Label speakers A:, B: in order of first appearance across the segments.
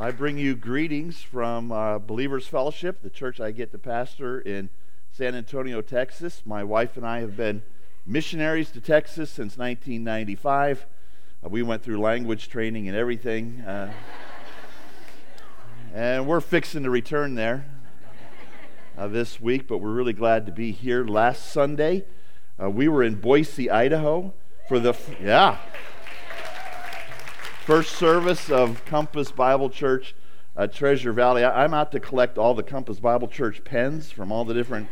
A: I bring you greetings from uh, Believers Fellowship, the church I get to pastor in San Antonio, Texas. My wife and I have been missionaries to Texas since 1995. Uh, we went through language training and everything. Uh, and we're fixing to return there uh, this week, but we're really glad to be here. Last Sunday, uh, we were in Boise, Idaho for the, f- yeah first service of Compass Bible Church uh, Treasure Valley. I, am out to collect all the Compass Bible Church pens from all the different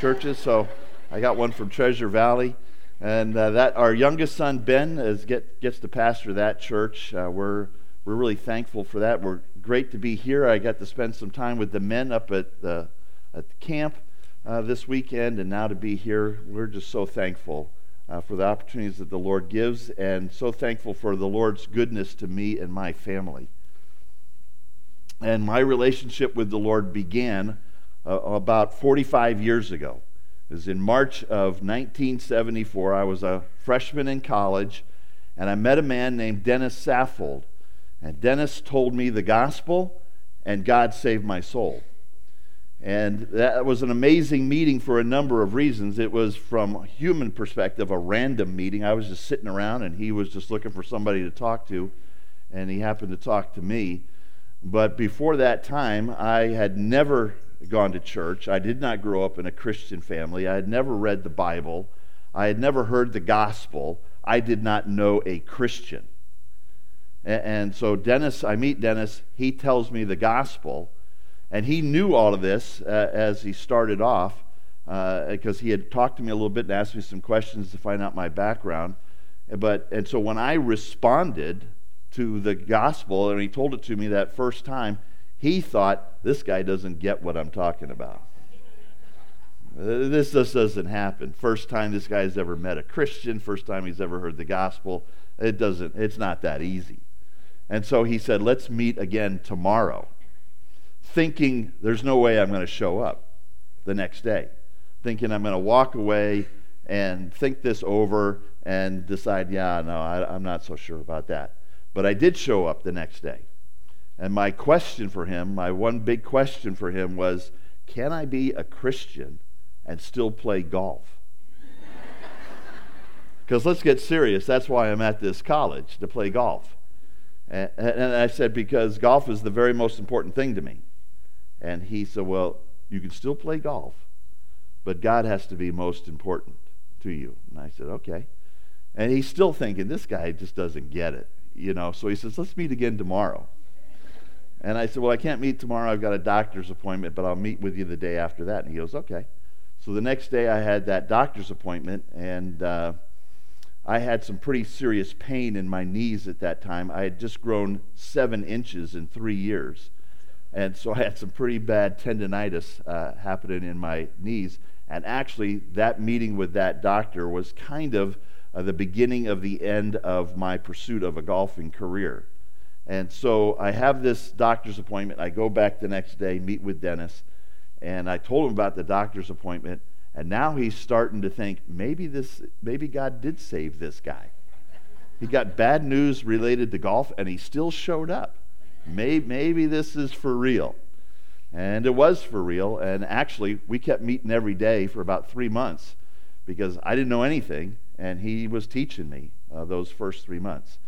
A: churches. So I got one from Treasure Valley. And uh, that our youngest son Ben is get, gets to pastor that church. Uh, we're we're really thankful for that. We're great to be here. I got to spend some time with the men up at the at the camp uh, this weekend, and now to be here, we're just so thankful uh, for the opportunities that the Lord gives, and so thankful for the Lord's goodness to me and my family. And my relationship with the Lord began uh, about 45 years ago. It was in March of 1974. I was a freshman in college, and I met a man named Dennis Saffold. And Dennis told me the gospel, and God saved my soul. And that was an amazing meeting for a number of reasons. It was, from a human perspective, a random meeting. I was just sitting around, and he was just looking for somebody to talk to, and he happened to talk to me. But before that time, I had never gone to church. I did not grow up in a Christian family. I had never read the Bible. I had never heard the gospel. I did not know a Christian. And so, Dennis, I meet Dennis. He tells me the gospel. And he knew all of this uh, as he started off because uh, he had talked to me a little bit and asked me some questions to find out my background. But, and so when I responded to the gospel and he told it to me that first time, he thought, this guy doesn't get what I'm talking about. Uh, this just doesn't happen. First time this guy's ever met a Christian, first time he's ever heard the gospel. It doesn't, it's not that easy. And so he said, let's meet again tomorrow thinking there's no way I'm going to show up the next day, thinking I'm going to walk away and think this over and decide, yeah, no, I, I'm not so sure about that. But I did show up the next day. And my question for him, my one big question for him was can I be a Christian and still play golf? Because let's get serious, that's why I'm at this college, to play golf. And, and I said, because golf is the very most important thing to me. And he said, Well, you can still play golf, but God has to be most important to you. And I said, Okay. And he's still thinking, This guy just doesn't get it. You know, so he says, Let's meet again tomorrow. And I said, Well, I can't meet tomorrow. I've got a doctor's appointment, but I'll meet with you the day after that. And he goes, Okay. So the next day I had that doctor's appointment, and uh, I had some pretty serious pain in my knees at that time. I had just grown seven inches in three years. And so I had some pretty bad tendonitis uh, happening in my knees. And actually, that meeting with that doctor was kind of uh, the beginning of the end of my pursuit of a golfing career. And so I have this doctor's appointment. I go back the next day, meet with Dennis, and I told him about the doctor's appointment. And now he's starting to think maybe this, maybe God did save this guy. He got bad news related to golf, and he still showed up. Maybe, maybe this is for real. And it was for real. And actually, we kept meeting every day for about three months because I didn't know anything, and he was teaching me uh, those first three months.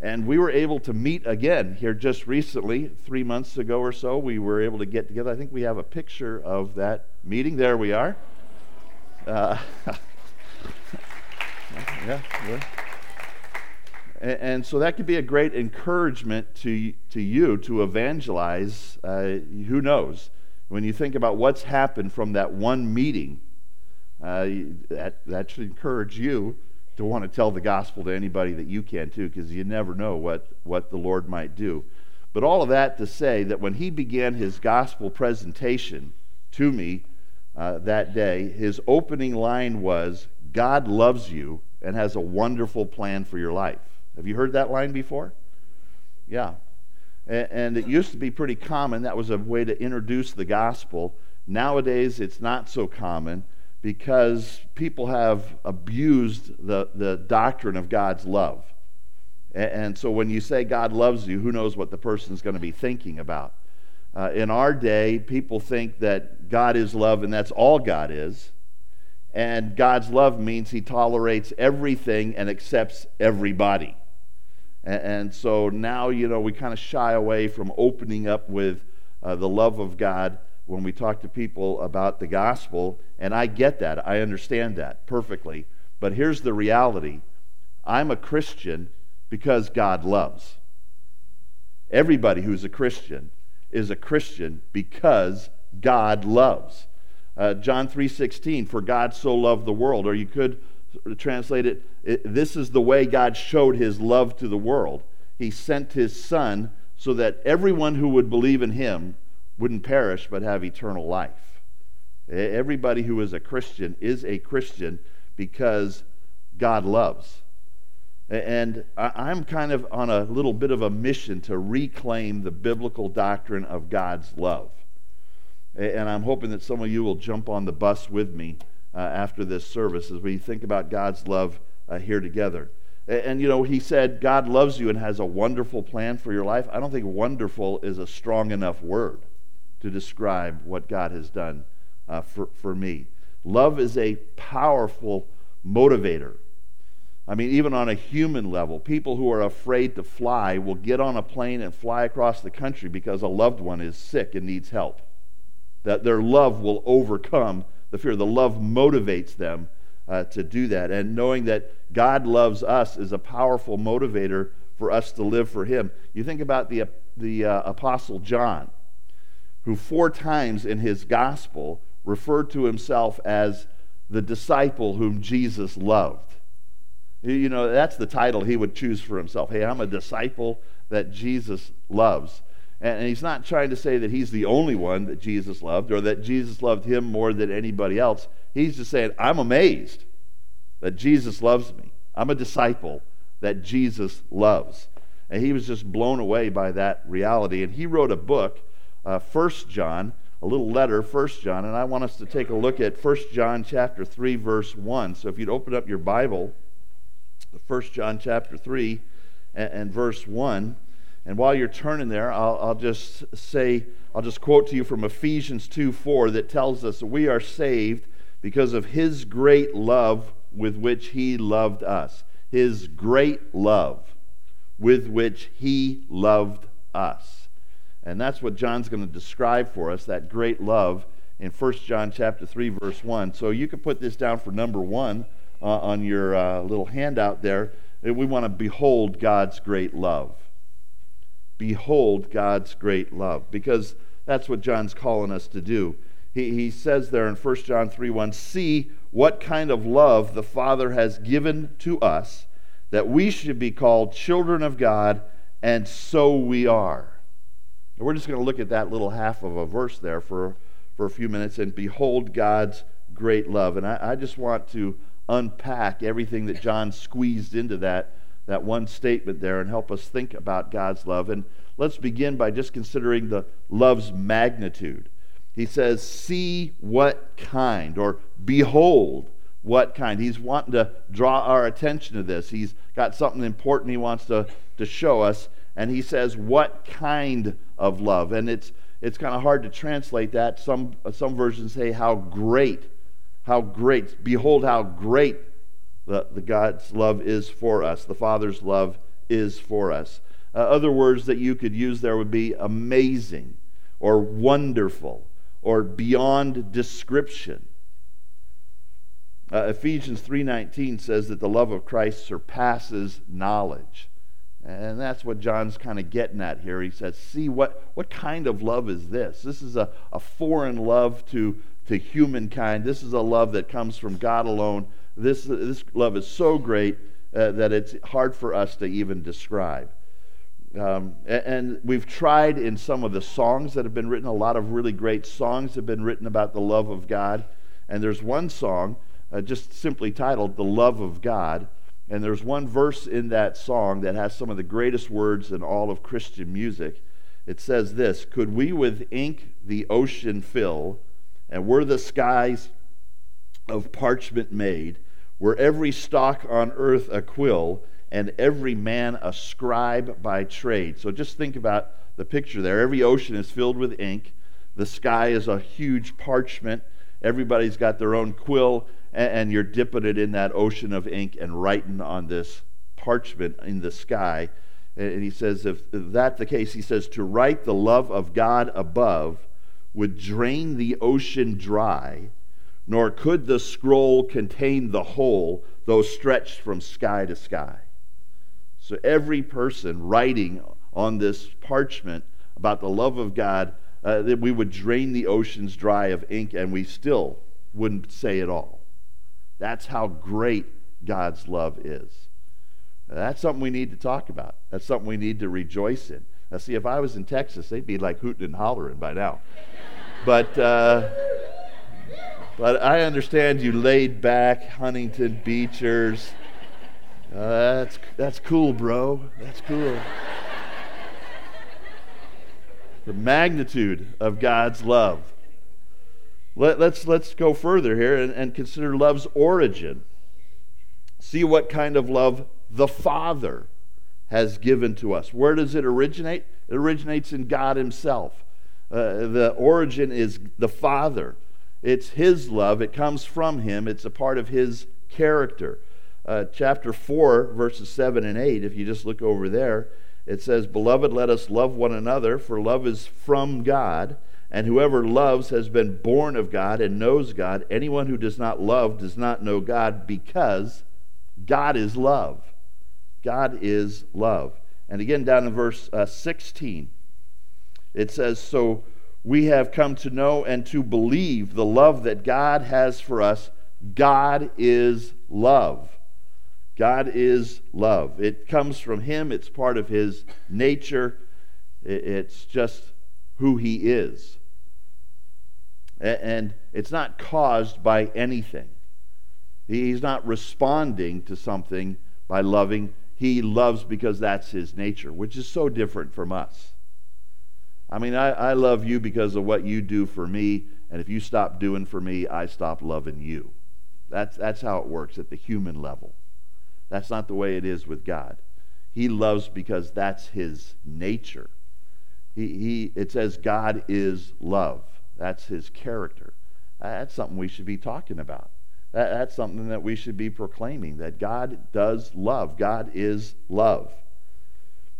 A: And we were able to meet again here just recently, three months ago or so. We were able to get together. I think we have a picture of that meeting. There we are. Uh, yeah, yeah. And, and, so that could be a great encouragement to, to you to evangelize. Uh, who knows? When you think about what's happened from that one meeting, uh, that, that should encourage you to want to tell the gospel to anybody that you can too, because you never know what, what the Lord might do. But all of that to say that when he began his gospel presentation to me uh, that day, his opening line was, God loves you and has a wonderful plan for your life. Have you heard that line before? Yeah. And it used to be pretty common. That was a way to introduce the gospel. Nowadays, it's not so common because people have abused the, the doctrine of God's love. And so when you say God loves you, who knows what the person's going to be thinking about? Uh, in our day, people think that God is love and that's all God is. And God's love means he tolerates everything and accepts everybody. And, and so now, you know, we kind of shy away from opening up with uh, the love of God when we talk to people about the gospel. And I get that. I understand that perfectly. But here's the reality I'm a Christian because God loves. Everybody who's a Christian is a Christian because God loves. Uh, John 3:16 for God so loved the world or you could translate it, this is the way God showed his love to the world. He sent his son so that everyone who would believe in him wouldn't perish but have eternal life. Everybody who is a Christian is a Christian because God loves. And I'm kind of on a little bit of a mission to reclaim the biblical doctrine of God's love. And I'm hoping that some of you will jump on the bus with me uh, after this service as we think about God's love uh, here together. And, and, you know, he said, God loves you and has a wonderful plan for your life. I don't think wonderful is a strong enough word to describe what God has done uh, for, for me. Love is a powerful motivator. I mean, even on a human level, people who are afraid to fly will get on a plane and fly across the country because a loved one is sick and needs help. That their love will overcome the fear. The love motivates them uh, to do that. And knowing that God loves us is a powerful motivator for us to live for Him. You think about the, the uh, Apostle John, who four times in his gospel referred to himself as the disciple whom Jesus loved. You know, that's the title he would choose for himself. Hey, I'm a disciple that Jesus loves. And he's not trying to say that he's the only one that Jesus loved or that Jesus loved him more than anybody else. He's just saying, I'm amazed that Jesus loves me. I'm a disciple that Jesus loves. And he was just blown away by that reality. And he wrote a book, uh, 1 John, a little letter, 1 John, and I want us to take a look at 1 John chapter 3, verse 1. So if you'd open up your Bible 1 John chapter 3 and, and, verse 1. And while you're turning there, I'll, I'll just say, I'll just quote to you from Ephesians 2 4 that tells us that we are saved because of his great love with which he loved us. His great love with which he loved us. And that's what John's going to describe for us, that great love in 1 John chapter 3 verse 1. So you can put this down for number 1 uh, on your uh, little handout there. We want to behold God's great love. Behold God's great love, because that's what John's calling us to do. He, he says there in 1 John 3 1, see what kind of love the Father has given to us, that we should be called children of God, and so we are. And we're just going to look at that little half of a verse there for, for a few minutes and behold God's great love. And I, I just want to unpack everything that John squeezed into that, that one statement there and help us think about God's love. And let's begin by just considering the love's magnitude. He says, See what kind, or behold what kind. He's wanting to draw our attention to this. He's got something important he wants to, to show us. And he says, What kind of love? And it's, it's kind of hard to translate that. Some, some versions say, How great how great, behold how great the, the God's love is for us, the Father's love is for us. Uh, other words that you could use there would be amazing or wonderful or beyond description. Uh, Ephesians 3:19 says that the love of Christ surpasses knowledge. And that's what John's kind of getting at here. He says, see, what, what kind of love is this? This is a, a foreign love to to humankind. This is a love that comes from God alone. This, this love is so great uh, that it's hard for us to even describe. Um, and, and we've tried in some of the songs that have been written, a lot of really great songs have been written about the love of God. And there's one song uh, just simply titled The Love of God. And there's one verse in that song that has some of the greatest words in all of Christian music. It says this Could we with ink the ocean fill? And were the skies of parchment made, were every stalk on earth a quill, and every man a scribe by trade. So just think about the picture there. Every ocean is filled with ink. The sky is a huge parchment. Everybody's got their own quill, and, you're dipping it in that ocean of ink and writing on this parchment in the sky. And he says, if that the case, he says, to write the love of God above would drain the ocean dry, nor could the scroll contain the whole, though stretched from sky to sky. So every person writing on this parchment about the love of God, uh, that we would drain the oceans dry of ink and we still wouldn't say it all. That's how great God's love is. That's something we need to talk about. That's something we need to rejoice in. Now, see, if I was in Texas, they'd be like hooting and hollering by now. But, uh, but I understand you laid back Huntington Beachers. Uh, that's, that's cool, bro. That's cool. the magnitude of God's love. Let, us let's, let's go further here and, and consider love's origin. See what kind of love the Father has given to us. Where does it originate? It originates in God Himself. Uh, the origin is the Father. It's His love. It comes from Him. It's a part of His character uh, chapter 4, verses 7 and 8, if you just look over there, it says, Beloved, let us love one another, for love is from God. And whoever loves has been born of God and knows God. Anyone who does not love does not know God because God is love. God is love. And again, down in verse uh, 16, it says, So we have come to know and to believe the love that God has for us. God is love. God is love. It comes from Him, it's part of His nature, it's just who He is. And it's not caused by anything. He's not responding to something by loving. He loves because that's His nature, which is so different from us. I mean, I, I love you because of what you do for me, and if you stop doing for me, I stop loving you. That's, that's how it works at the human level. That's not the way it is with God. He loves because that's his nature. He, he, it says God is love. That's his character. That's something we should be talking about. That, that's something that we should be proclaiming that God does love. God is love.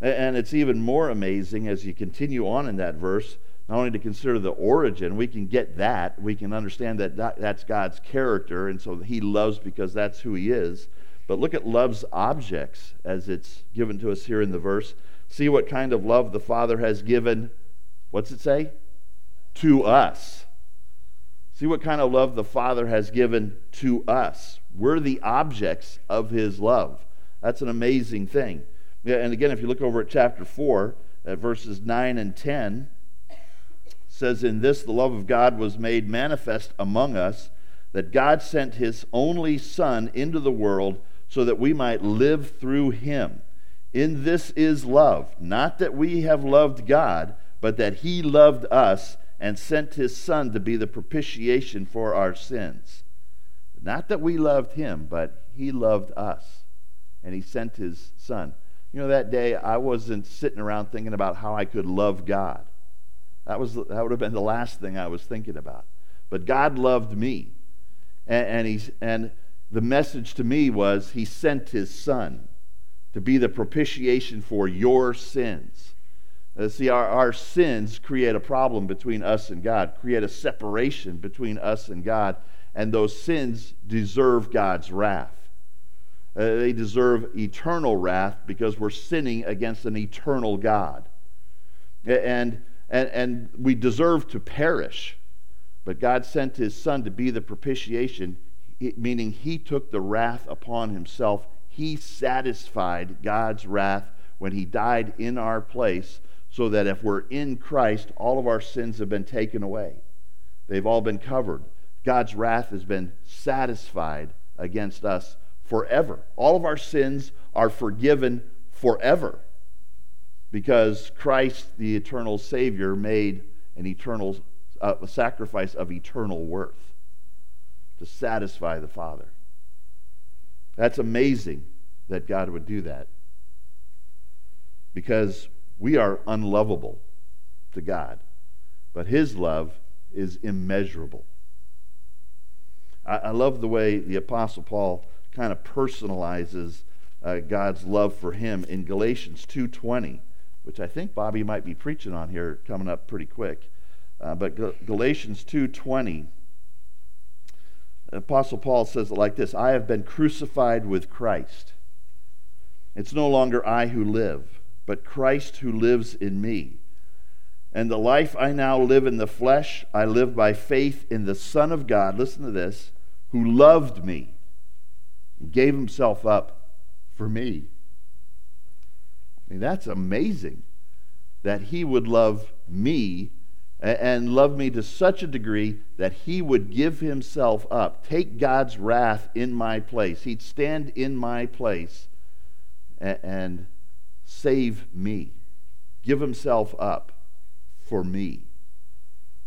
A: And it's even more amazing as you continue on in that verse, not only to consider the origin, we can get that. We can understand that that's God's character, and so he loves because that's who he is. But look at love's objects as it's given to us here in the verse. See what kind of love the Father has given, what's it say? To us. See what kind of love the Father has given to us. We're the objects of His love. That's an amazing thing. And again, if you look over at chapter 4, at verses 9 and 10, says, In this the love of God was made manifest among us, that God sent His only Son into the world so that we might live through him. In this is love, not that we have loved God, but that he loved us and sent his Son to be the propitiation for our sins. Not that we loved him, but he loved us, and he sent his Son. You know, that day I wasn't sitting around thinking about how I could love God. That, was, that would have been the last thing I was thinking about. But God loved me. And, and, he's, and the message to me was he sent his son to be the propitiation for your sins. Uh, see, our, our sins create a problem between us and God, create a separation between us and God, and those sins deserve God's wrath. Uh, they deserve eternal wrath because we're sinning against an eternal God. And, and, and we deserve to perish. But God sent his son to be the propitiation meaning he took the wrath upon himself. He satisfied God's wrath when he died in our place, so that if we're in Christ, all of our sins have been taken away. They've all been covered. God's wrath has been satisfied against us forever. All of our sins are forgiven forever because Christ, the eternal Savior, made an eternal uh, sacrifice of eternal worth to satisfy the Father. That's amazing that God would do that. Because we are unlovable to God, but His love is immeasurable. I, I love the way the Apostle Paul kind of personalizes uh, God's love for him in Galatians 2:20, which I think Bobby might be preaching on here coming up pretty quick. Uh, but Gal- Galatians 2:20, Apostle Paul says it like this: "I have been crucified with Christ. It's no longer I who live, but Christ who lives in me." And the life I now live in the flesh, I live by faith in the Son of God, listen to this, who loved me gave himself up for me. I mean, that's amazing that he would love me and love me to such a degree that he would give himself up, take God's wrath in my place. He'd stand in my place and save me, give himself up for me.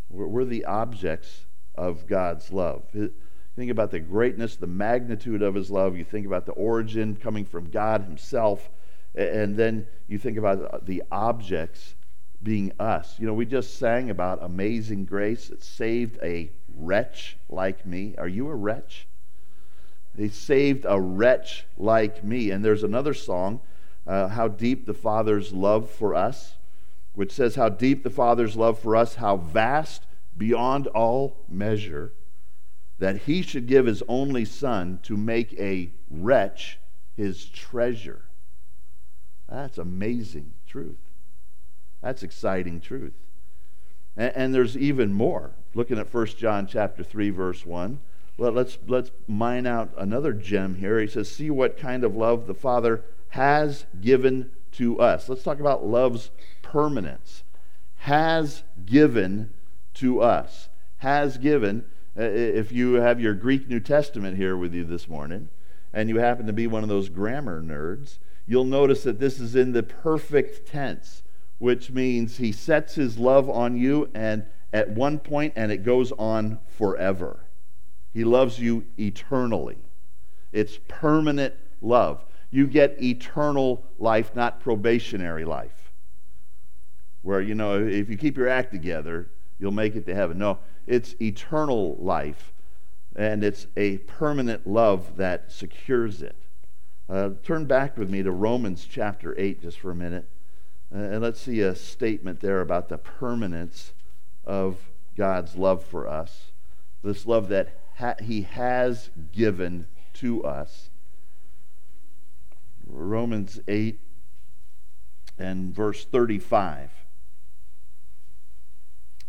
A: We're the objects of God's love. Think about the greatness, the magnitude of his love. You think about the origin coming from God himself. And then you think about the objects being us. You know, we just sang about amazing grace that saved a wretch like me. Are you a wretch? He saved a wretch like me. And there's another song, uh, How Deep the Father's Love for Us, which says, How deep the Father's love for us, how vast beyond all measure that he should give his only son to make a wretch his treasure. That's amazing truth. That's exciting truth. And, and, there's even more. Looking at 1 John chapter 3, verse 1. Well, let's, let's mine out another gem here. He says, See what kind of love the Father has given to us. Let's talk about love's permanence. Has given to us. Has given. Uh, if you have your Greek New Testament here with you this morning, and you happen to be one of those grammar nerds, you'll notice that this is in the perfect tense, which means he sets his love on you and at one point and it goes on forever. He loves you eternally. It's permanent love. You get eternal life, not probationary life. Where, you know, if you keep your act together, you'll make it to heaven. No, it's eternal life, and it's a permanent love that secures it. Uh, turn back with me to Romans chapter 8 just for a minute, uh, and let's see a statement there about the permanence of God's love for us. This love that ha- He has given to us. Romans 8 and verse 35.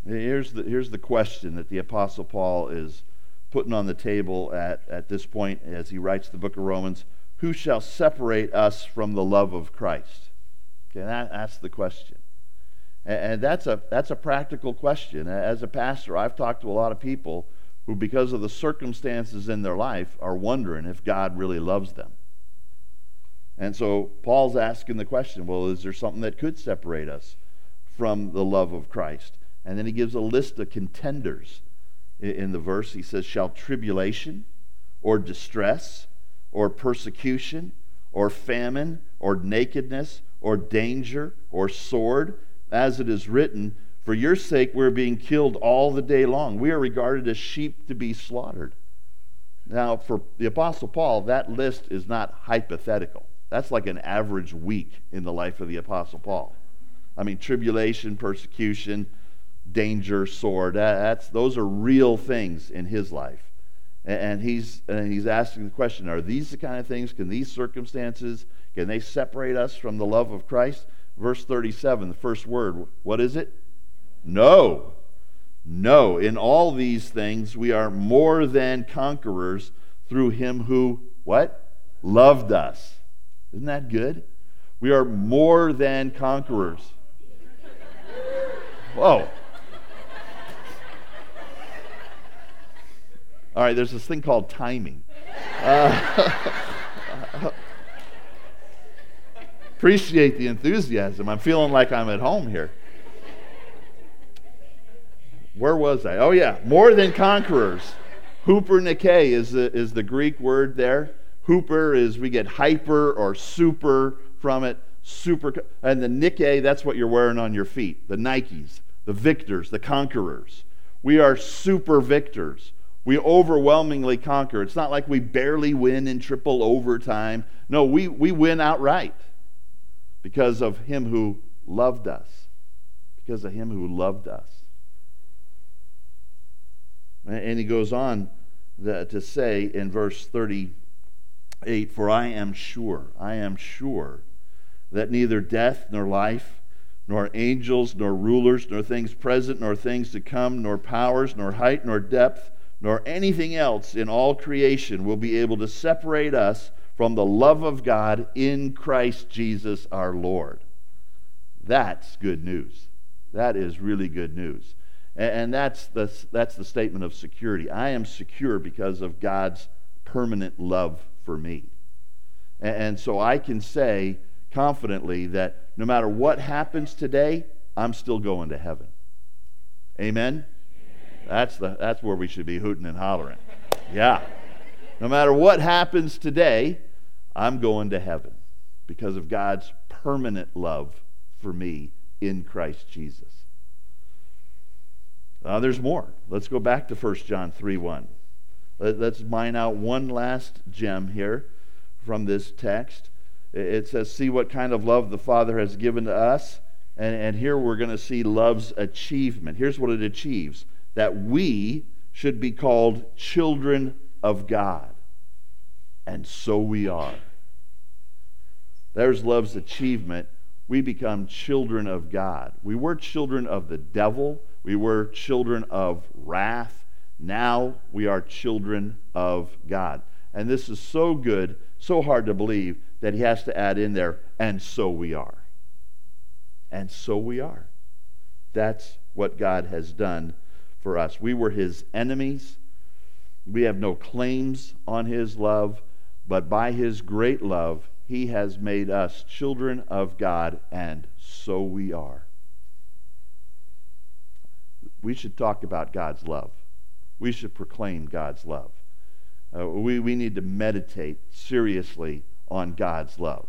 A: Here's the, here's the question that the Apostle Paul is putting on the table at, at this point as he writes the book of Romans Who shall separate us from the love of Christ? Okay, that, that's the question. And, and that's, a, that's a practical question. As a pastor, I've talked to a lot of people who, because of the circumstances in their life, are wondering if God really loves them. And so Paul's asking the question well, is there something that could separate us from the love of Christ? And then he gives a list of contenders in the verse. He says, Shall tribulation or distress or persecution or famine or nakedness or danger or sword, as it is written, For your sake we're being killed all the day long. We are regarded as sheep to be slaughtered. Now, for the Apostle Paul, that list is not hypothetical. That's like an average week in the life of the Apostle Paul. I mean, tribulation, persecution, danger, sword. That's, those are real things in his life. And he's, and he's asking the question are these the kind of things, can these circumstances, can they separate us from the love of Christ? Verse 37, the first word, what is it? No. No. In all these things, we are more than conquerors through him who, what? Loved us. Isn't that good? We are more than conquerors. Whoa. All right, there's this thing called timing. Uh, appreciate the enthusiasm. I'm feeling like I'm at home here. Where was I? Oh, yeah, more than conquerors. Huper is the, is the Greek word there, huper is we get hyper or super from it. Super. And the Nike, that's what you're wearing on your feet. The Nikes, the victors, the conquerors. We are super victors. We overwhelmingly conquer. It's not like we barely win in triple overtime. No, we, we win outright because of Him who loved us. Because of Him who loved us. And he goes on to say in verse 38 For I am sure, I am sure that neither death nor life, nor angels, nor rulers, nor things present, nor things to come, nor powers, nor height, nor depth, nor anything else in all creation will be able to separate us from the love of God in Christ Jesus our Lord. That's good news. That is really good news. And that's the, that's the statement of security. I am secure because of God's permanent love for me. And so I can say confidently that no matter what happens today, I'm still going to heaven. Amen? That's, the, that's where we should be hooting and hollering. Yeah. No matter what happens today, I'm going to heaven because of God's permanent love for me in Christ Jesus. Uh, there's more. Let's go back to 1 John 3 1. Let, us mine out one last gem here from this text. It says, See what kind of love the Father has given to us. And, and here we're going to see love's achievement. Here's what it achieves that we should be called children of God. And so we are. There's love's achievement. We become children of God. We were children of the devil, we were children of wrath. Now we are children of God. And this is so good, so hard to believe that he has to add in there, and so we are. And so we are. That's what God has done for us. We were his enemies. We have no claims on his love, but by his great love, he has made us children of God, and so we are. We should talk about God's love. We should proclaim God's love. Uh, we, we need to meditate seriously on God's love.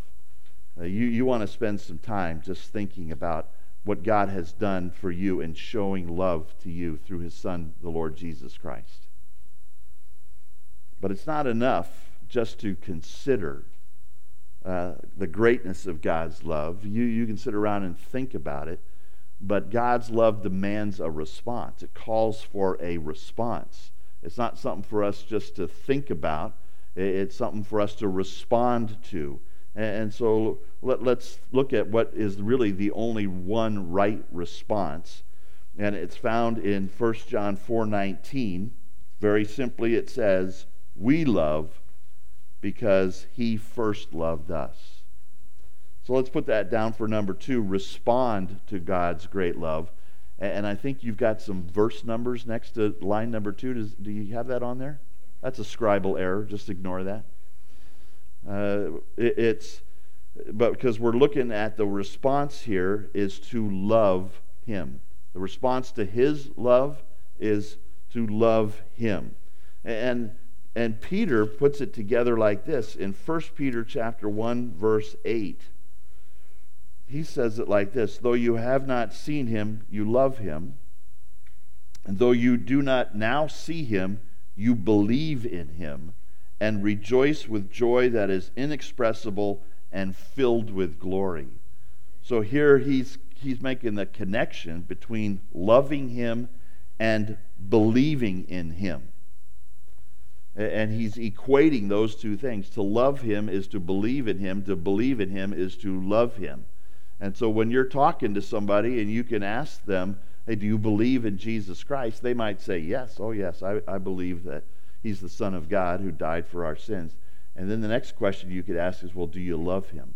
A: Uh, you you want to spend some time just thinking about what God has done for you and showing love to you through his Son, the Lord Jesus Christ. But it's not enough just to consider uh, the greatness of God's love. You, you can sit around and think about it, but God's love demands a response. It calls for a response. It's not something for us just to think about, it's something for us to respond to. And so let, us look at what is really the only one right response. And it's found in 1 John 4:19. Very simply it says, "We love because he first loved us. So let's put that down for number two respond to God's great love. And I think you've got some verse numbers next to line number two. Does, do you have that on there? That's a scribal error. Just ignore that. Uh, it, it's, but because we're looking at the response here is to love Him. The response to His love is to love Him. And and Peter puts it together like this in 1 Peter chapter 1 verse 8. He says it like this, though you have not seen him, you love him. And though you do not now see him, you believe in him and rejoice with joy that is inexpressible and filled with glory. So here he's he's making the connection between loving him and believing in him. And he's equating those two things. To love him is to believe in him, to believe in him is to love him. And so when you're talking to somebody and you can ask them, hey, do you believe in Jesus Christ? They might say, yes, oh, yes, I, I believe that he's the Son of God who died for our sins. And then the next question you could ask is, well, do you love him?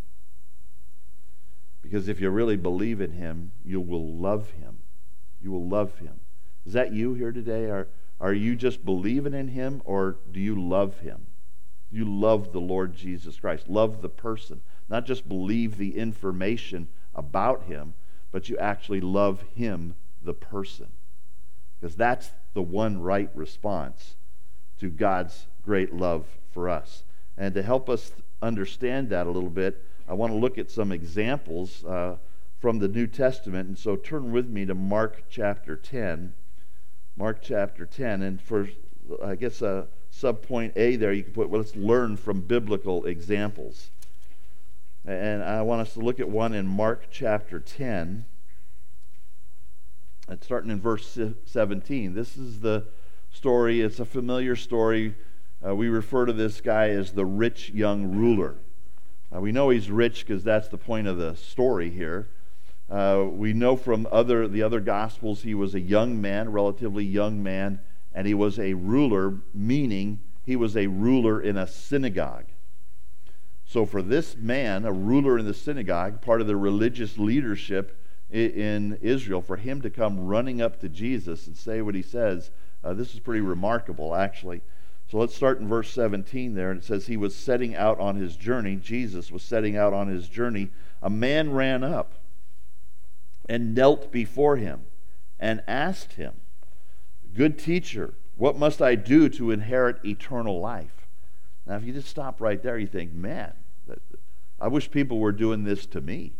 A: Because if you really believe in him, you will love him. You will love him. Is that you here today? Are, are you just believing in him or do you love him? You love the Lord Jesus Christ. Love the person. Not just believe the information about him, but you actually love him, the person. Because that's the one right response to God's great love for us. And to help us understand that a little bit, I want to look at some examples uh, from the New Testament. And so turn with me to Mark chapter 10. Mark chapter 10. And for, I guess, uh, subpoint A there, you can put, well, let's learn from biblical examples. And I want us to look at one in Mark chapter 10. And starting in verse 17. This is the story, it's a familiar story. Uh, we refer to this guy as the rich young ruler. Uh, we know he's rich because that's the point of the story here. Uh, we know from other the other gospels he was a young man, relatively young man, and he was a ruler, meaning he was a ruler in a synagogue. So for this man, a ruler in the synagogue, part of the religious leadership in Israel, for him to come running up to Jesus and say what he says, uh, this is pretty remarkable, actually. So let's start in verse 17 there. And it says, He was setting out on his journey. Jesus was setting out on his journey. A man ran up and knelt before him and asked him, Good teacher, what must I do to inherit eternal life? Now, if you just stop right there, you think, man, I wish people were doing this to me,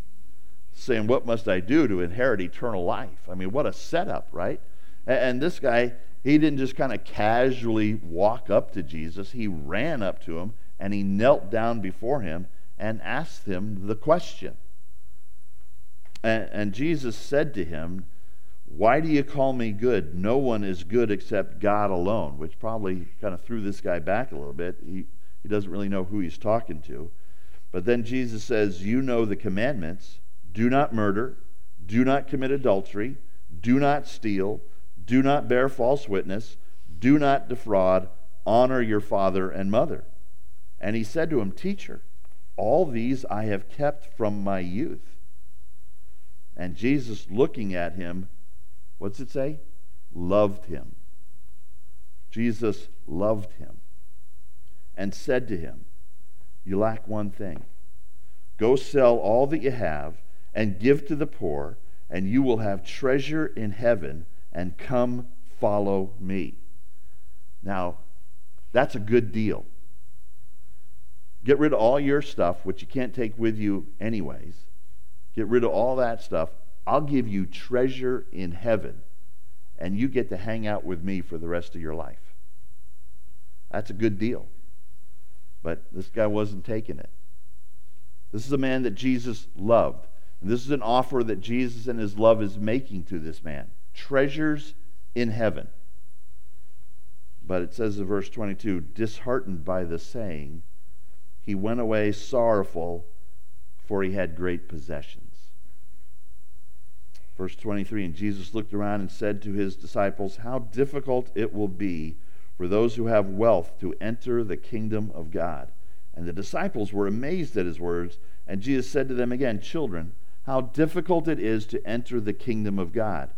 A: saying, What must I do to inherit eternal life? I mean, what a setup, right? And this guy, he didn't just kind of casually walk up to Jesus. He ran up to him and he knelt down before him and asked him the question. And, and, Jesus said to him, Why do you call me good? No one is good except God alone, which probably kind of threw this guy back a little bit. He, he doesn't really know who he's talking to. But then Jesus says, You know the commandments do not murder, do not commit adultery, do not steal do not bear false witness. Do not defraud. Honor your father and mother. And he said to him, Teacher, all these I have kept from my youth. And Jesus, looking at him, what's it say? Loved him. Jesus loved him and said to him, You lack one thing. Go sell all that you have and give to the poor, and you will have treasure in heaven and come follow me. Now, that's a good deal. Get rid of all your stuff, which you can't take with you anyways. Get rid of all that stuff. I'll give you treasure in heaven, and you get to hang out with me for the rest of your life. That's a good deal. But this guy wasn't taking it. This is a man that Jesus loved. And this is an offer that Jesus and his love is making to this man treasures in heaven. But it says in verse 22 disheartened by the saying, he went away sorrowful, for he had great possessions. Verse 23 And Jesus looked around and said to his disciples, How difficult it will be for those who have wealth to enter the kingdom of God. And the disciples were amazed at his words. And Jesus said to them again, Children, how difficult it is to enter the kingdom of God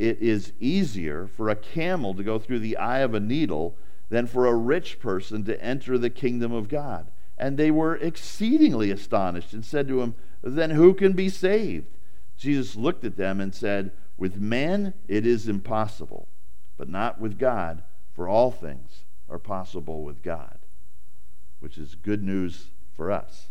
A: it is easier for a camel to go through the eye of a needle than for a rich person to enter the kingdom of God. And they were exceedingly astonished and said to him, Then who can be saved? Jesus looked at them and said, With man it is impossible, but not with God, for all things are possible with God, which is good news for us.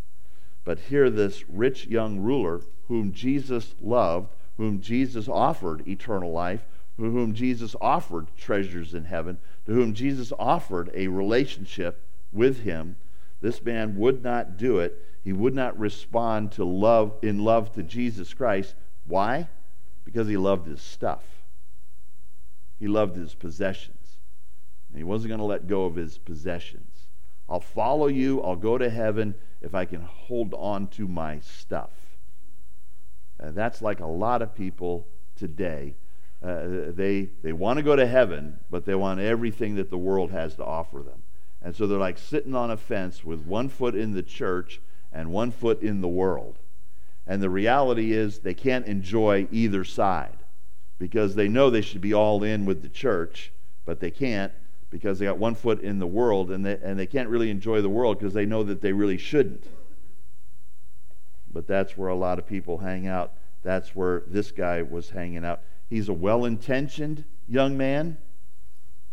A: But here, this rich young ruler, whom Jesus loved, whom Jesus offered eternal life, to whom Jesus offered treasures in heaven, to whom Jesus offered a relationship with him, this man would not do it. He would not respond to love in love to Jesus Christ. Why? Because he loved his stuff. He loved his possessions. And he wasn't going to let go of his possessions. I'll follow you. I'll go to heaven if I can hold on to my stuff. Uh, that's like a lot of people today. Uh, they they want to go to heaven, but they want everything that the world has to offer them. And so they're like sitting on a fence with one foot in the church and one foot in the world. And the reality is they can't enjoy either side because they know they should be all in with the church, but they can't because they got one foot in the world and they, and they can't really enjoy the world because they know that they really shouldn't but that's where a lot of people hang out. That's where this guy was hanging out. He's a well intentioned young man,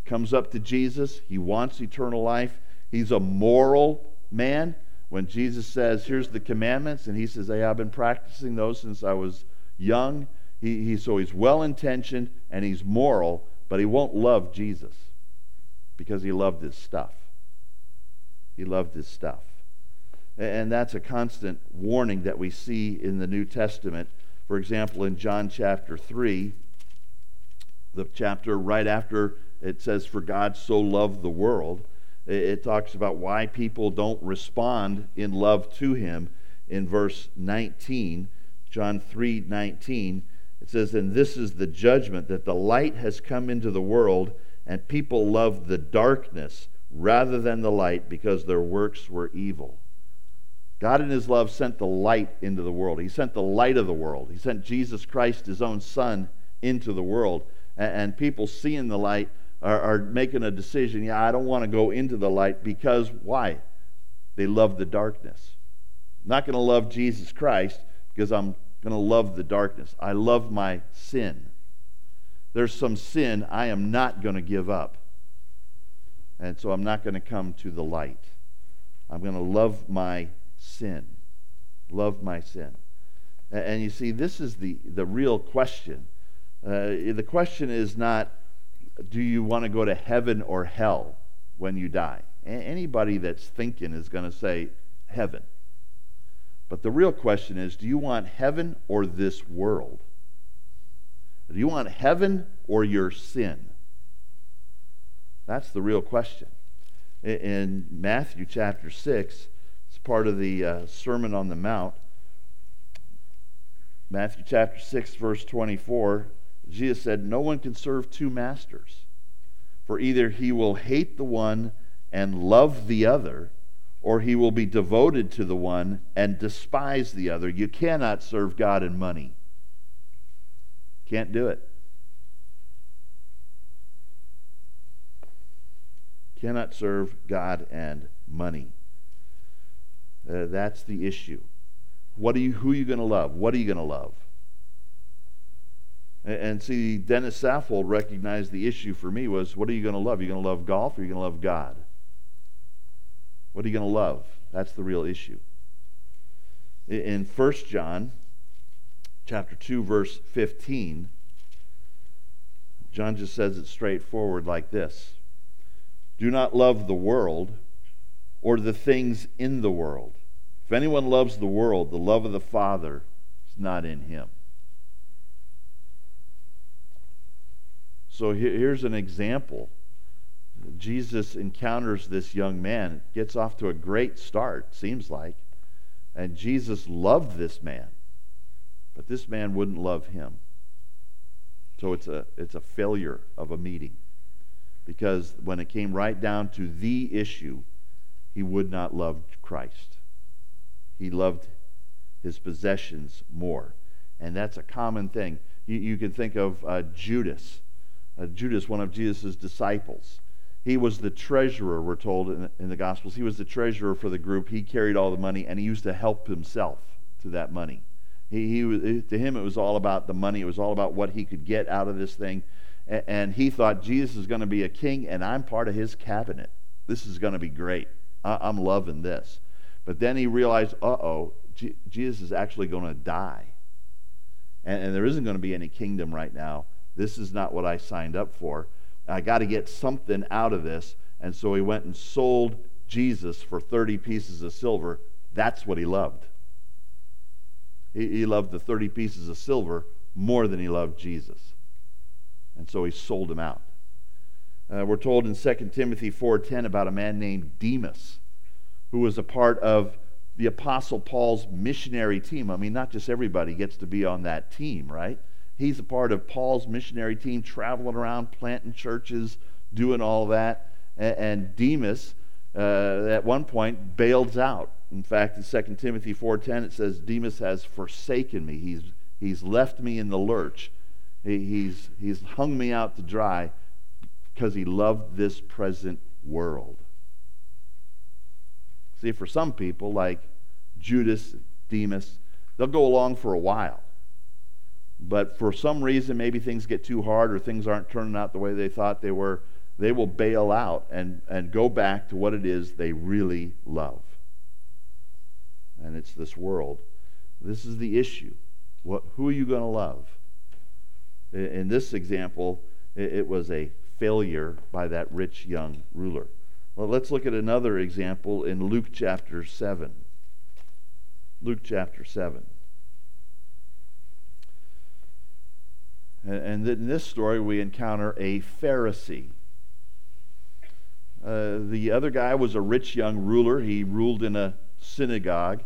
A: comes up to Jesus. He wants eternal life. He's a moral man, when Jesus says, Here's the commandments, and he says, Hey, I've been practicing those since I was young. He, he, so he's well intentioned and he's moral, but he won't love Jesus because he loved his stuff. He loved his stuff. And that's a constant warning that we see in the New Testament. For example, in John chapter 3, the chapter right after it says, For God so loved the world, it talks about why people don't respond in love to him in verse 19 john 3 19 it says and this is the judgment that the light has come into the world and people love the darkness rather than the light because their works were evil god in his love sent the light into the world he sent the light of the world he sent jesus christ his own son into the world and people seeing the light are, are making a decision yeah, I don't want to go into the light because why? They love the darkness. I'm not going to love Jesus Christ because I'm going to love the darkness. I love my sin. There's some sin I am not going to give up. And so I'm not going to come to the light. I'm going to love my sin. Love my sin. And you see, this is the, the real question. Uh, the question is not, do you want to go to heaven or hell when you die? Anybody that's thinking is going to say heaven. But the real question is do you want heaven or this world? Do you want heaven or your sin? That's the real question. In Matthew chapter 6, it's part of the uh, Sermon on the Mount. Matthew chapter 6, verse 24 Jesus said, No one can serve two masters, for either he will hate the one and love the other, or he will be devoted to the one and despise the other. You cannot serve God and money. Can't do it. Cannot serve God and money. Uh, that's the issue. What are you, who are you going to love? What are you going to love? And see, Dennis Saffold recognized the issue for me was what are you going to love? Are you going to love golf or are you going to love God? What are you going to love? That's the real issue. In 1 John chapter 2 verse 15, John just says it straightforward like this. Do not love the world or the things in the world. If anyone loves the world, the love of the Father is not in him. So here's an example. Jesus encounters this young man, gets off to a great start, seems like. And Jesus loved this man, but this man wouldn't love him. So it's a, it's a failure of a meeting. Because when it came right down to the issue, he would not love Christ. He loved his possessions more. And that's a common thing. You, you can think of uh, Judas uh, Judas, one of Jesus' disciples. He was the treasurer, we're told in, in the Gospels. He was the treasurer for the group. He carried all the money, and he used to help himself to that money. He, he to him, it was all about the money. It was all about what he could get out of this thing. And, and he thought Jesus is going to be a king, and I'm part of his cabinet. This is going to be great. I, I'm loving this. But then he realized, uh oh, G- Jesus is actually going to die. And, and there isn't going to be any kingdom right now. This is not what I signed up for. I got to get something out of this. And so he went and sold Jesus for 30 pieces of silver. That's what he loved. He, he loved the 30 pieces of silver more than he loved Jesus. And so he sold him out. Uh, we're told in 2 Timothy 4:10 about a man named Demas who was a part of the apostle Paul's missionary team. I mean, not just everybody gets to be on that team, right? He's a part of Paul's missionary team, traveling around, planting churches, doing all that. And, Demas, uh, at one point, bails out. In fact, in 2 Timothy 4.10, it says, Demas has forsaken me. He's, he's left me in the lurch. He, he's, he's hung me out to dry because he loved this present world. See, for some people, like Judas, Demas, they'll go along for a while. But for some reason, maybe things get too hard or things aren't turning out the way they thought they were, they will bail out and, and go back to what it is they really love. and it's this world. This is the issue. What, who are you going to love? In this example, it was a failure by that rich young ruler. Well, let's look at another example in Luke chapter 7. Luke chapter 7. And in this story, we encounter a Pharisee. Uh, the other guy was a rich young ruler. He ruled in a synagogue.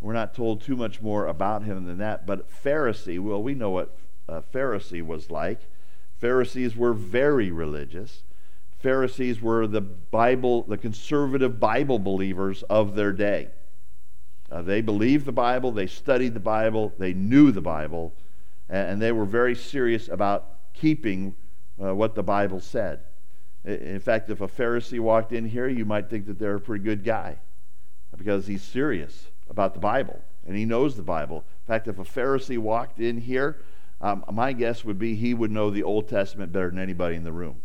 A: We're not told too much more about him than that. But Pharisee, well, we know what a Pharisee was like. Pharisees were very religious. Pharisees were the Bible, the conservative Bible believers of their day. Uh, they believed the Bible, they studied the Bible, they knew the Bible, and, and they were very serious about keeping uh, what the Bible said. In fact, if a Pharisee walked in here, you might think that they're a pretty good guy because he's serious about the Bible and he knows the Bible. In fact, if a Pharisee walked in here, um, my guess would be he would know the Old Testament better than anybody in the room.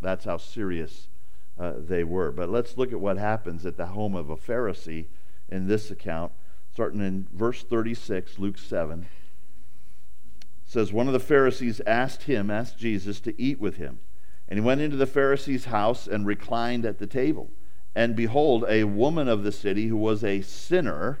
A: That's how serious uh, they were. But let's look at what happens at the home of a Pharisee in this account, starting in verse 36, Luke 7. It says, One of the Pharisees asked him, asked Jesus, to eat with him. And he went into the Pharisee's house and reclined at the table. And behold, a woman of the city who was a sinner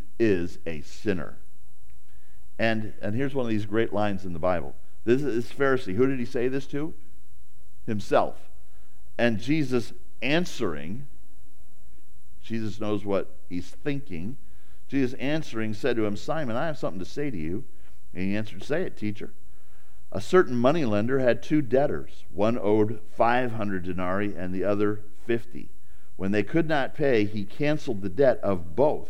A: is a sinner. And, and here's one of these great lines in the Bible. This is Pharisee. Who did he say this to? Himself. And Jesus answering, Jesus knows what he's thinking. Jesus answering said to him, Simon, I have something to say to you. And he answered, Say it, teacher. A certain moneylender had two debtors. One owed 500 denarii and the other 50. When they could not pay, he canceled the debt of both.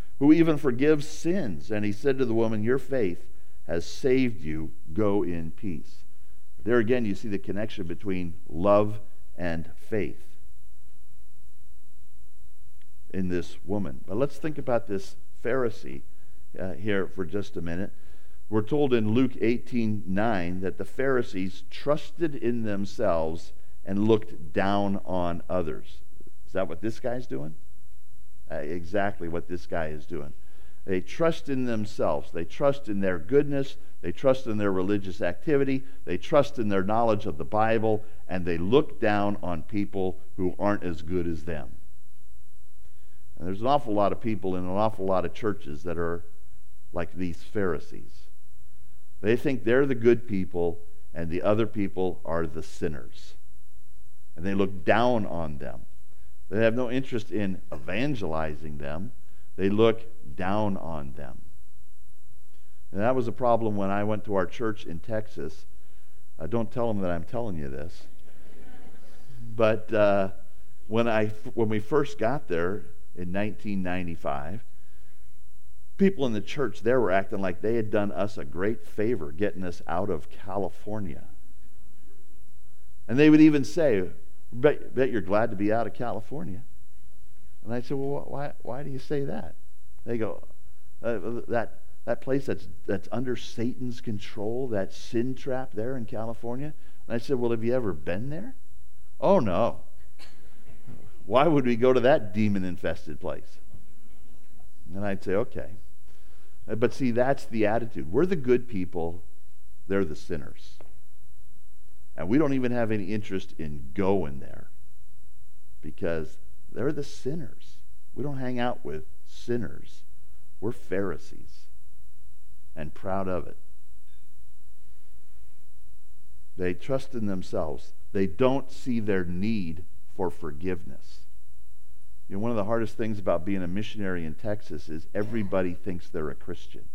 A: who even forgives sins. And he said to the woman, Your faith has saved you. Go in peace. There again, you see the connection between love and faith in this woman. But let's think about this Pharisee uh, here for just a minute. We're told in Luke 18 9 that the Pharisees trusted in themselves and looked down on others. Is that what this guy's doing? Uh, exactly what this guy is doing. They trust in themselves. They trust in their goodness. They trust in their religious activity. They trust in their knowledge of the Bible. And they look down on people who aren't as good as them. And there's an awful lot of people in an awful lot of churches that are like these Pharisees. They think they're the good people and the other people are the sinners. And they look down on them. They have no interest in evangelizing them, they look down on them. And that was a problem when I went to our church in Texas. Uh, don't tell them that I'm telling you this. But uh, when, I, when we first got there in 1995, people in the church there were acting like they had done us a great favor getting us out of California. And they would even say, Bet, bet you're glad to be out of California. And I said, Well, why, why do you say that? They go, uh, that, that place that's, that's under Satan's control, that sin trap there in California? And I said, Well, have you ever been there? Oh, no. Why would we go to that demon infested place? And I'd say, Okay. Uh, but see, that's the attitude. We're the good people, they're the sinners. And we don't even have any interest in going there because they're the sinners. We don't hang out with sinners. We're Pharisees and proud of it. They trust in themselves. They don't see their need for forgiveness. You know, one of the hardest things about being a missionary in Texas is everybody thinks they're a Christian.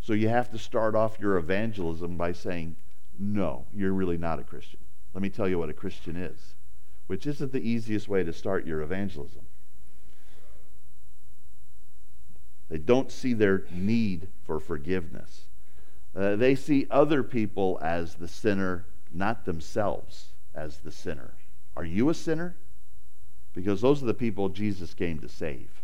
A: So you have to start off your evangelism by saying, no, you're really not a Christian. Let me tell you what a Christian is, which isn't the easiest way to start your evangelism. They don't see their need for forgiveness. Uh, they see other people as the sinner, not themselves as the sinner. Are you a sinner? Because those are the people Jesus came to save.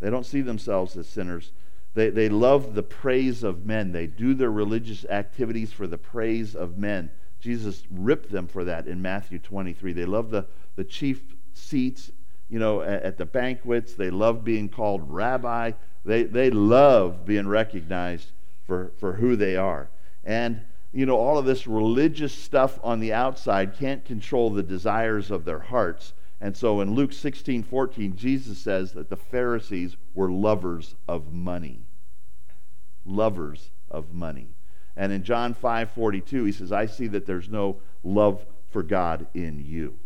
A: They don't see themselves as sinners. They, they love the praise of men. They do their religious activities for the praise of men. Jesus ripped them for that in Matthew 23. They love the, the chief seats you know, at, at the banquets. They love being called rabbi. They, they love being recognized for, for who they are. And, you know, all of this religious stuff on the outside can't control the desires of their hearts. And so in Luke 16 14, Jesus says that the Pharisees were lovers of money. Lovers of money. And in John 5 42, he says, I see that there's no love for God in you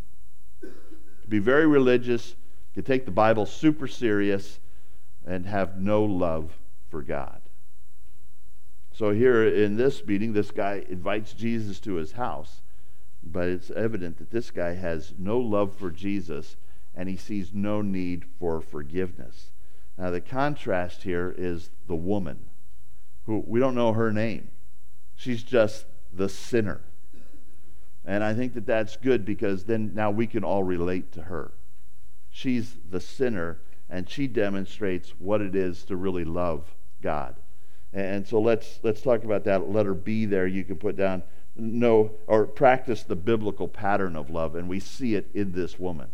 A: be very religious, to take the Bible super serious, and have no love for God. So here in this meeting, this guy invites Jesus to his house, but it's evident that this guy has no love for Jesus and he sees no need for forgiveness. Now, the contrast here is the woman, who we don't know her name. She's just the sinner. And I think that that's good because then now we can all relate to her. She's the sinner, and she demonstrates what it is to really love God. And so let's let's talk about that letter B there. You can put down know or practice the biblical pattern of love, and we see it in this woman.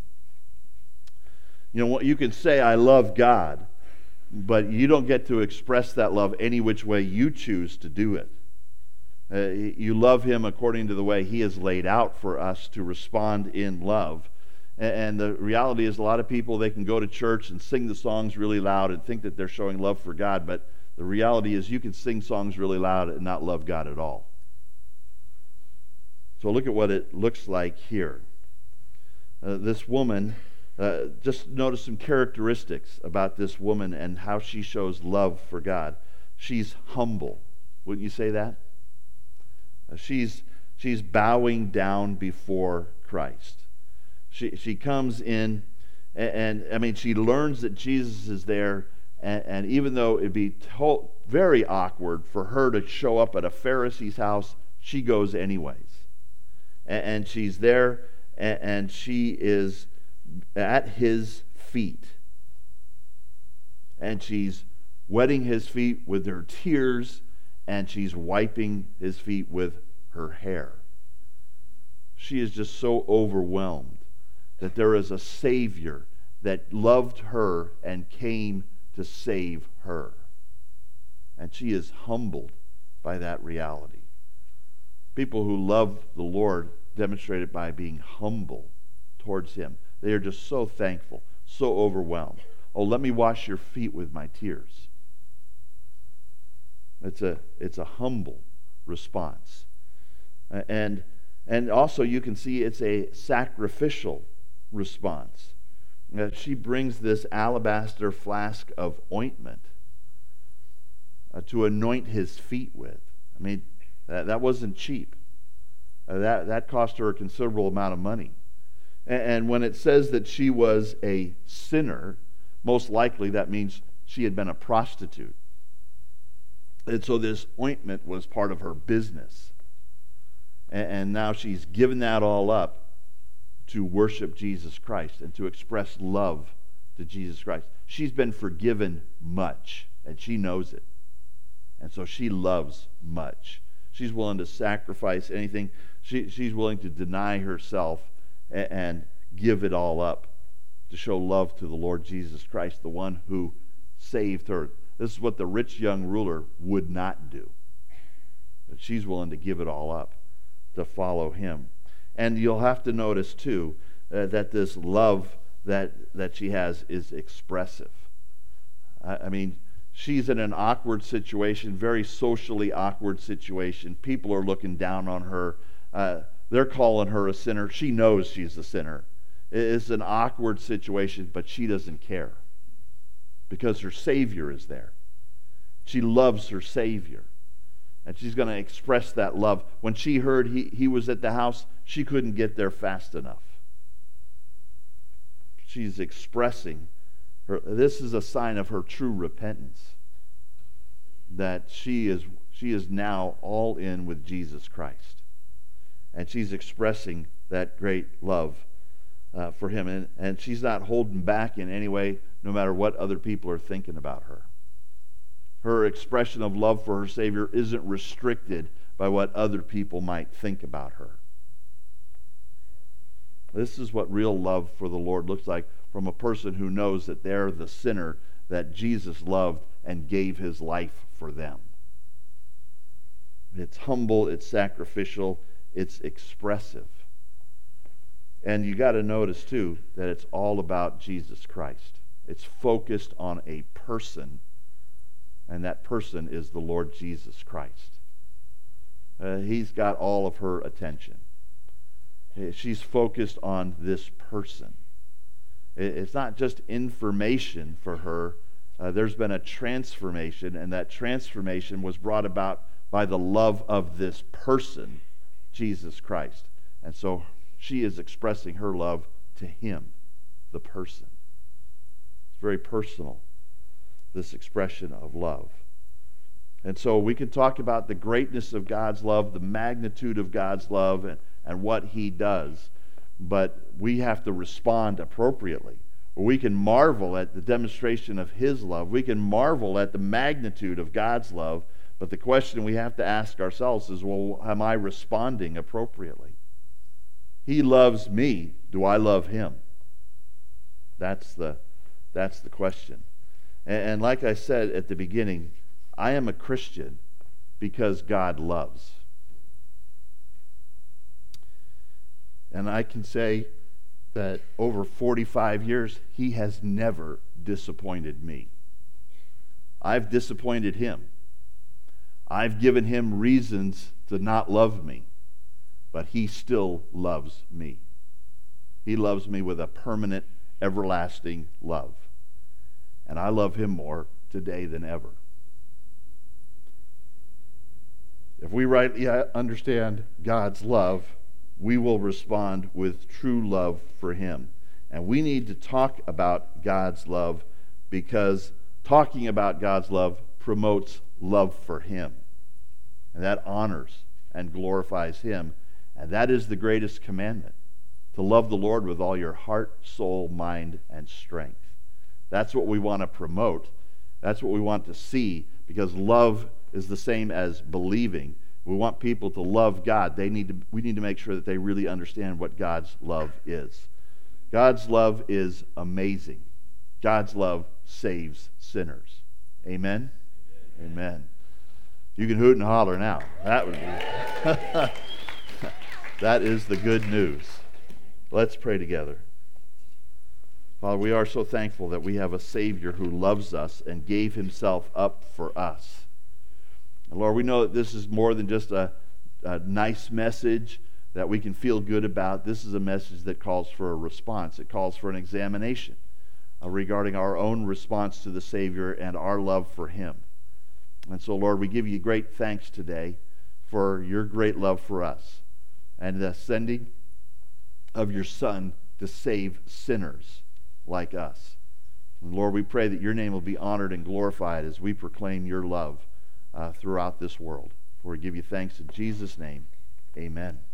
A: You know, what you can say I love God, but you don't get to express that love any which way you choose to do it. Uh, you love him according to the way he has laid out for us to respond in love. And, and the reality is, a lot of people, they can go to church and sing the songs really loud and think that they're showing love for God, but the reality is, you can sing songs really loud and not love God at all. So look at what it looks like here. Uh, this woman, uh, just notice some characteristics about this woman and how she shows love for God. She's humble. Wouldn't you say that? Uh, she's, she's bowing down before Christ. She, she comes in, and, and I mean, she learns that Jesus is there, and, and even though it'd be to- very awkward for her to show up at a Pharisee's house, she goes anyways. And, and she's there, and, and she is at his feet. And she's wetting his feet with her tears and she's wiping his feet with her hair. She is just so overwhelmed that there is a Savior that loved her and came to save her. And she is humbled by that reality. People who love the Lord demonstrate it by being humble towards Him. They are just so thankful, so overwhelmed. Oh, let me wash your feet with my tears. It's a, it's a humble response. And, and also, you can see it's a sacrificial response. Uh, she brings this alabaster flask of ointment uh, to anoint his feet with. I mean, that, that wasn't cheap. Uh, that, that cost her a considerable amount of money. And, when it says that she was a sinner, most likely that means she had been a prostitute. And so this ointment was part of her business. And, and now she's given that all up to worship Jesus Christ and to express love to Jesus Christ. She's been forgiven much, and she knows it. And so she loves much. She's willing to sacrifice anything. She, she's willing to deny herself and, give it all up to show love to the Lord Jesus Christ, the one who saved her. This is what the rich young ruler would not do. But she's willing to give it all up to follow him. And you'll have to notice, too, uh, that this love that, that she has is expressive. I, I mean, she's in an awkward situation, very socially awkward situation. People are looking down on her. Uh, they're calling her a sinner. She knows she's a sinner. It's an awkward situation, but she doesn't care because her Savior is there. She loves her Savior. And she's going to express that love. When she heard he, he was at the house, she couldn't get there fast enough. She's expressing her, this is a sign of her true repentance that she is she is now all in with Jesus Christ. And she's expressing that great love uh, for him. And, and she's not holding back in any way, no matter what other people are thinking about her her expression of love for her Savior isn't restricted by what other people might think about her. This is what real love for the Lord looks like from a person who knows that they're the sinner that Jesus loved and gave his life for them. It's humble, it's sacrificial, it's expressive. And you got to notice, too, that it's all about Jesus Christ. It's focused on a person and that person is the Lord Jesus Christ. Uh, he's got all of her attention. Uh, she's focused on this person. It's not just information for her. Uh, there's been a transformation, and that transformation was brought about by the love of this person, Jesus Christ. And so she is expressing her love to him, the person. It's very personal this expression of love. And so we can talk about the greatness of God's love, the magnitude of God's love, and, and what He does, but we have to respond appropriately. We can marvel at the demonstration of His love. We can marvel at the magnitude of God's love, but the question we have to ask ourselves is well, am I responding appropriately? He loves me. Do I love Him? That's the, that's the question. And, and like I said at the beginning, I am a Christian because God loves. And I can say that over 45 years, He has never disappointed me. I've disappointed Him. I've given Him reasons to not love me, but He still loves me. He loves me with a permanent, everlasting love. And I love him more today than ever. If we rightly uh, understand God's love, we will respond with true love for him. And we need to talk about God's love because talking about God's love promotes love for him. And that honors and glorifies him. And that is the greatest commandment to love the Lord with all your heart, soul, mind, and strength. That's what we want to promote. That's what we want to see because love is the same as believing. We want people to love God. They need to, we need to make sure that they really understand what God's love is. God's love is amazing. God's love saves sinners. Amen? Amen. You can hoot and holler now. That would be. that is the good news. Let's pray together. Father, we are so thankful that we have a Savior who loves us and gave himself up for us. And Lord, we know that this is more than just a, a nice message that we can feel good about. This is a message that calls for a response, it calls for an examination uh, regarding our own response to the Savior and our love for Him. And so, Lord, we give you great thanks today for your great love for us and the sending of your Son to save sinners like us. And Lord, we pray that your name will be honored and glorified as we proclaim your love uh, throughout this world. For we give you thanks in Jesus' name. Amen.